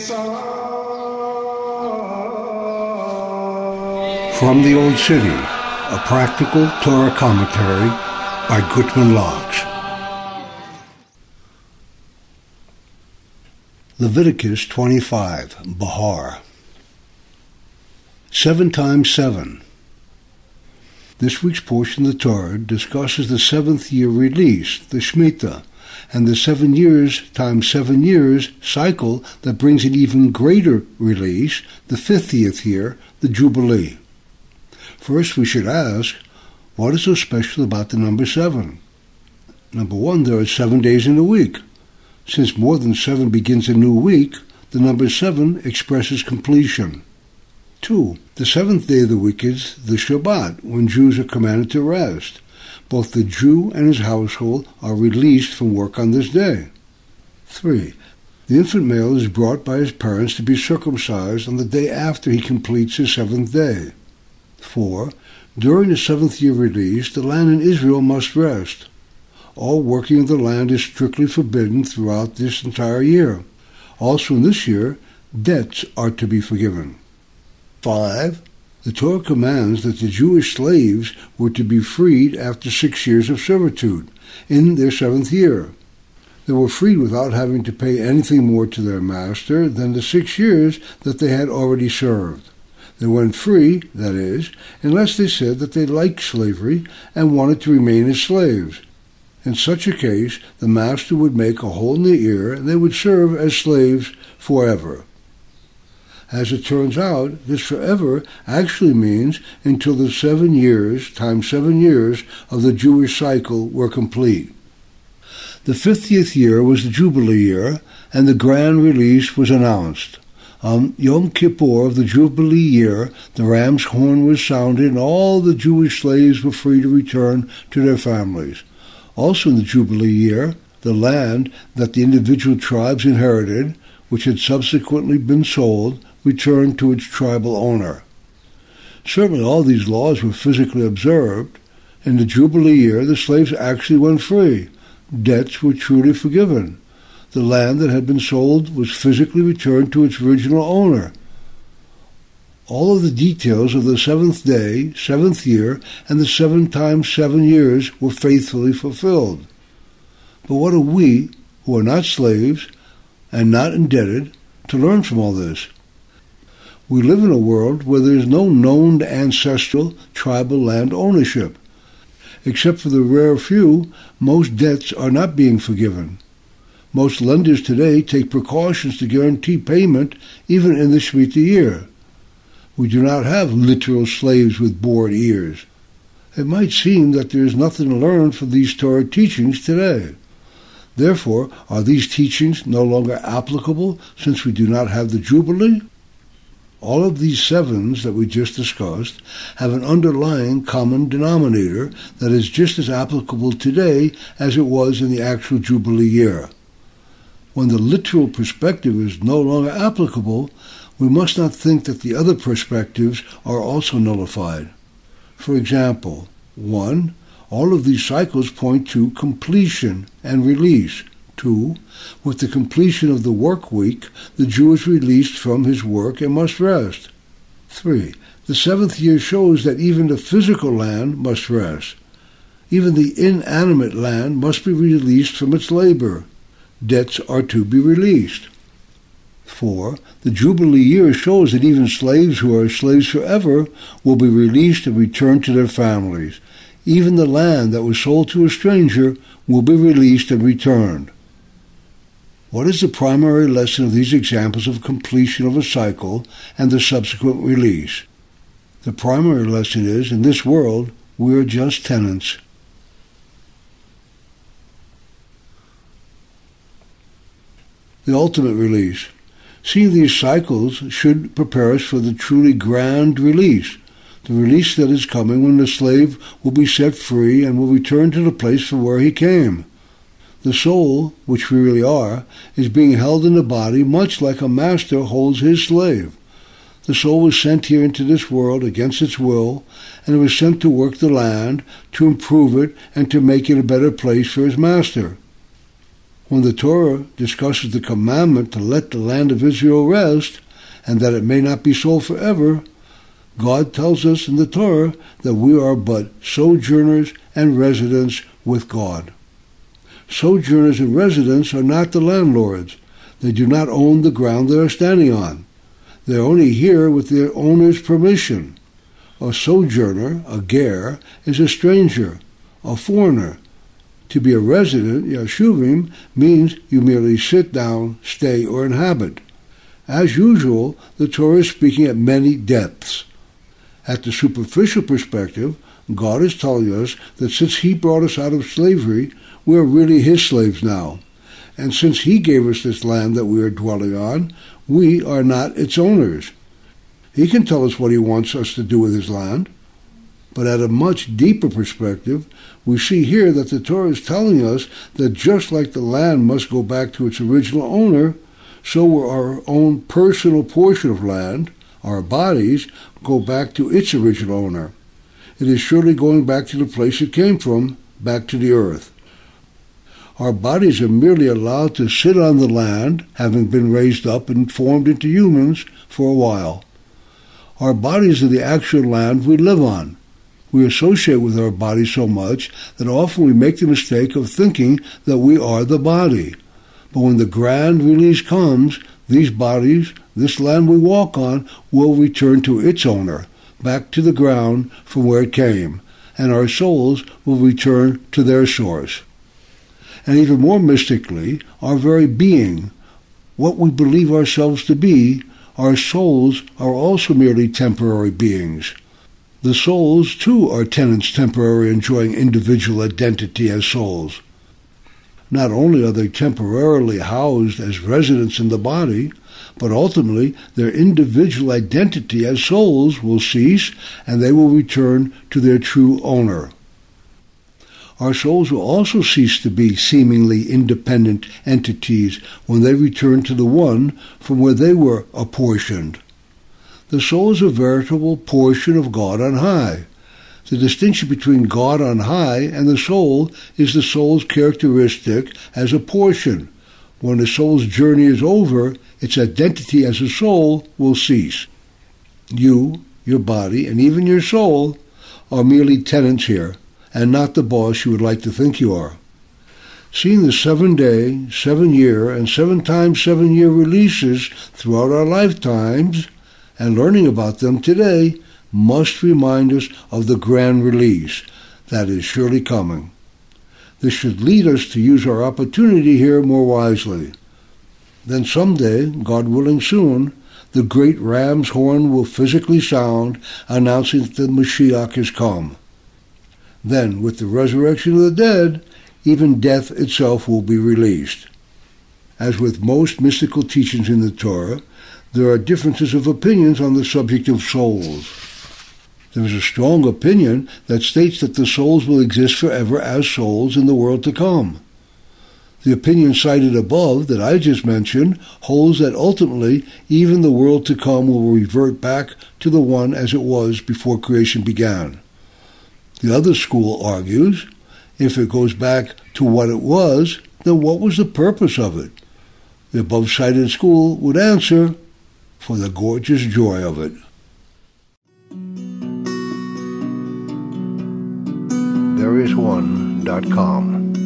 From the Old City, a practical Torah commentary by Gutman Locks. Leviticus 25, Bahar. Seven times seven. This week's portion of the Torah discusses the seventh year release, the Shemitah, and the seven years times seven years cycle that brings an even greater release, the fiftieth year, the Jubilee. First, we should ask, what is so special about the number seven? Number one, there are seven days in a week. Since more than seven begins a new week, the number seven expresses completion. Two, the seventh day of the week is the Shabbat, when Jews are commanded to rest. Both the Jew and his household are released from work on this day. Three, the infant male is brought by his parents to be circumcised on the day after he completes his seventh day. Four, during the seventh year release, the land in Israel must rest. All working of the land is strictly forbidden throughout this entire year. Also in this year, debts are to be forgiven. 5. The Torah commands that the Jewish slaves were to be freed after six years of servitude, in their seventh year. They were freed without having to pay anything more to their master than the six years that they had already served. They went free, that is, unless they said that they liked slavery and wanted to remain as slaves. In such a case, the master would make a hole in the ear and they would serve as slaves forever. As it turns out, this forever actually means until the seven years times seven years of the Jewish cycle were complete. The fiftieth year was the Jubilee year, and the grand release was announced. On Yom Kippur of the Jubilee year, the ram's horn was sounded, and all the Jewish slaves were free to return to their families. Also in the Jubilee year, the land that the individual tribes inherited, which had subsequently been sold, returned to its tribal owner. Certainly all these laws were physically observed. In the Jubilee year, the slaves actually went free. Debts were truly forgiven. The land that had been sold was physically returned to its original owner. All of the details of the seventh day, seventh year, and the seven times seven years were faithfully fulfilled. But what are we, who are not slaves and not indebted, to learn from all this? We live in a world where there is no known ancestral tribal land ownership. Except for the rare few, most debts are not being forgiven. Most lenders today take precautions to guarantee payment even in the Shemitah year. We do not have literal slaves with bored ears. It might seem that there is nothing to learn from these Torah teachings today. Therefore, are these teachings no longer applicable since we do not have the Jubilee? All of these sevens that we just discussed have an underlying common denominator that is just as applicable today as it was in the actual Jubilee year. When the literal perspective is no longer applicable, we must not think that the other perspectives are also nullified. For example, 1. All of these cycles point to completion and release. 2. With the completion of the work week, the Jew is released from his work and must rest. 3. The seventh year shows that even the physical land must rest. Even the inanimate land must be released from its labor. Debts are to be released. 4. The Jubilee year shows that even slaves who are slaves forever will be released and returned to their families. Even the land that was sold to a stranger will be released and returned. What is the primary lesson of these examples of completion of a cycle and the subsequent release? The primary lesson is, in this world, we are just tenants. The ultimate release. Seeing these cycles should prepare us for the truly grand release, the release that is coming when the slave will be set free and will return to the place from where he came. The soul, which we really are, is being held in the body much like a master holds his slave. The soul was sent here into this world against its will, and it was sent to work the land, to improve it, and to make it a better place for his master. When the Torah discusses the commandment to let the land of Israel rest, and that it may not be so forever, God tells us in the Torah that we are but sojourners and residents with God. Sojourners and residents are not the landlords. They do not own the ground they are standing on. They are only here with their owner's permission. A sojourner, a ger, is a stranger, a foreigner, to be a resident, Yashuvim, means you merely sit down, stay, or inhabit. As usual, the Torah is speaking at many depths. At the superficial perspective, God is telling us that since He brought us out of slavery, we are really His slaves now. And since He gave us this land that we are dwelling on, we are not its owners. He can tell us what He wants us to do with His land. But at a much deeper perspective, we see here that the Torah is telling us that just like the land must go back to its original owner, so will our own personal portion of land, our bodies, go back to its original owner. It is surely going back to the place it came from, back to the earth. Our bodies are merely allowed to sit on the land, having been raised up and formed into humans for a while. Our bodies are the actual land we live on we associate with our body so much that often we make the mistake of thinking that we are the body. But when the grand release comes, these bodies, this land we walk on, will return to its owner, back to the ground from where it came, and our souls will return to their source. And even more mystically, our very being, what we believe ourselves to be, our souls are also merely temporary beings the souls, too, are tenants temporarily enjoying individual identity as souls. Not only are they temporarily housed as residents in the body, but ultimately their individual identity as souls will cease and they will return to their true owner. Our souls will also cease to be seemingly independent entities when they return to the one from where they were apportioned. The soul is a veritable portion of God on high. The distinction between God on high and the soul is the soul's characteristic as a portion. When the soul's journey is over, its identity as a soul will cease. You, your body, and even your soul are merely tenants here, and not the boss you would like to think you are. Seeing the seven day, seven year, and seven times seven year releases throughout our lifetimes, and learning about them today must remind us of the grand release that is surely coming. This should lead us to use our opportunity here more wisely. Then someday, God willing soon, the great ram's horn will physically sound, announcing that the Mashiach has come. Then, with the resurrection of the dead, even death itself will be released. As with most mystical teachings in the Torah, there are differences of opinions on the subject of souls. There is a strong opinion that states that the souls will exist forever as souls in the world to come. The opinion cited above that I just mentioned holds that ultimately even the world to come will revert back to the one as it was before creation began. The other school argues if it goes back to what it was, then what was the purpose of it? The above cited school would answer for the gorgeous joy of it. There is one.com.